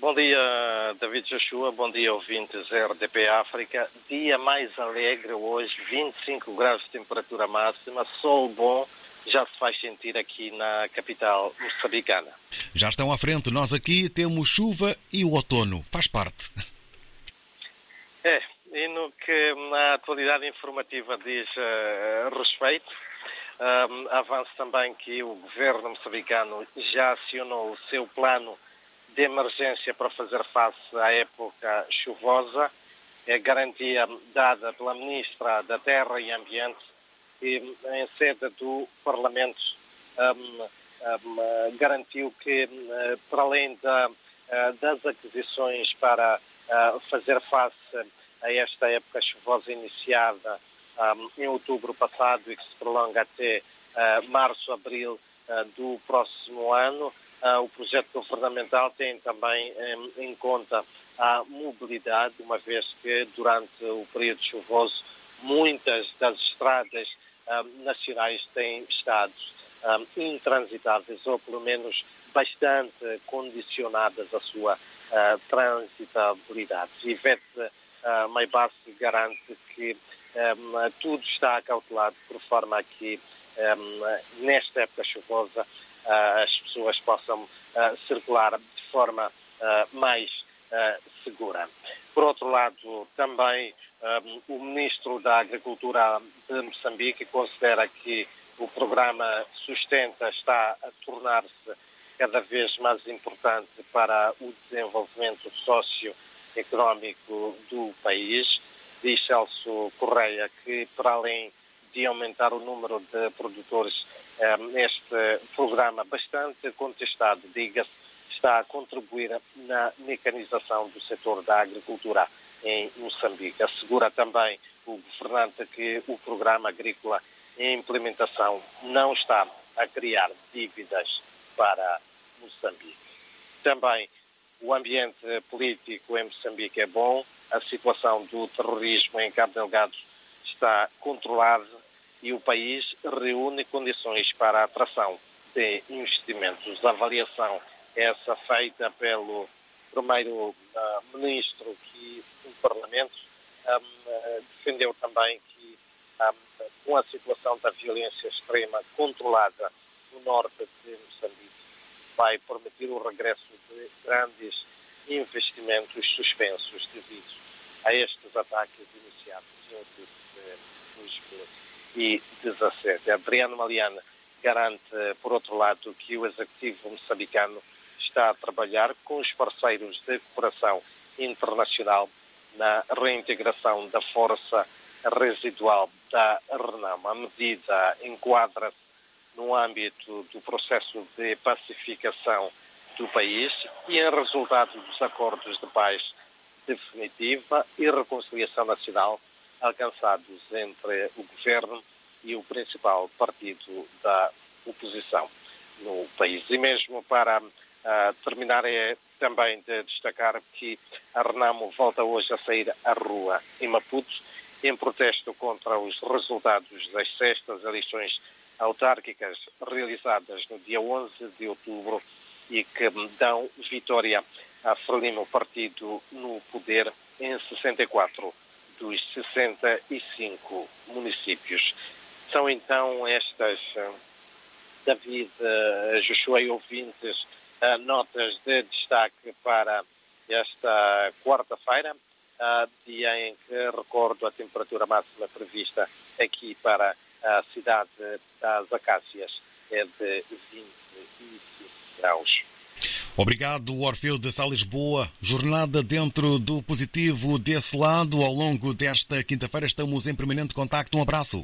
Bom dia, David Joshua. Bom dia, ouvintes RDP África. Dia mais alegre hoje, 25 graus de temperatura máxima, sol bom, já se faz sentir aqui na capital moçambicana. Já estão à frente, nós aqui temos chuva e o outono, faz parte. É, e no que a atualidade informativa diz uh, respeito, um, avanço também que o governo moçambicano já acionou o seu plano de emergência para fazer face à época chuvosa. É garantia dada pela Ministra da Terra e Ambiente e, em sede do Parlamento, um, um, garantiu que, uh, para além da, uh, das aquisições para uh, fazer face a esta época chuvosa iniciada em outubro passado e que se prolonga até março, abril do próximo ano, o projeto governamental tem também em conta a mobilidade, uma vez que durante o período chuvoso muitas das estradas nacionais têm estado intransitáveis ou pelo menos bastante condicionadas à sua transitabilidade. Ivete uh, Maibas garante que tudo está acautelado por forma a que um, nesta época chuvosa uh, as pessoas possam uh, circular de forma uh, mais segura. Por outro lado, também o Ministro da Agricultura de Moçambique considera que o programa Sustenta está a tornar-se cada vez mais importante para o desenvolvimento socioeconómico do país. Diz Celso Correia que, para além de aumentar o número de produtores, este programa bastante contestado, diga-se, está a contribuir na mecanização do setor da agricultura em Moçambique. Assegura também o governante que o programa agrícola em implementação não está a criar dívidas para Moçambique. Também o ambiente político em Moçambique é bom, a situação do terrorismo em Cabo Delgado está controlada e o país reúne condições para a atração de investimentos. A avaliação é essa feita pelo primeiro-ministro uh, que o Parlamento um, uh, defendeu também que um, com a situação da violência extrema controlada no norte de Moçambique vai permitir o regresso de grandes investimentos suspensos devido a estes ataques iniciados em outubro de 2017. Adriano Maliana garante, por outro lado, que o executivo moçambicano está a trabalhar com os parceiros de cooperação internacional na reintegração da força residual da RENAM. A medida enquadra-se no âmbito do processo de pacificação do país e em resultado dos acordos de paz definitiva e reconciliação nacional alcançados entre o governo e o principal partido da oposição no país. E mesmo para uh, terminar, é também de destacar que a Renamo volta hoje a sair à rua em Maputo em protesto contra os resultados das sextas eleições autárquicas realizadas no dia 11 de outubro e que dão vitória a Frelimo, partido no poder em 64 dos 65 municípios. São então estas, eh, David, eh, Joshua e ouvintes, eh, notas de destaque para esta quarta-feira, dia em que recordo a temperatura máxima prevista aqui para a cidade das Acácias é de 25 graus. Obrigado, Orfeu de Sá Lisboa. Jornada dentro do positivo desse lado. Ao longo desta quinta-feira estamos em permanente contacto. Um abraço.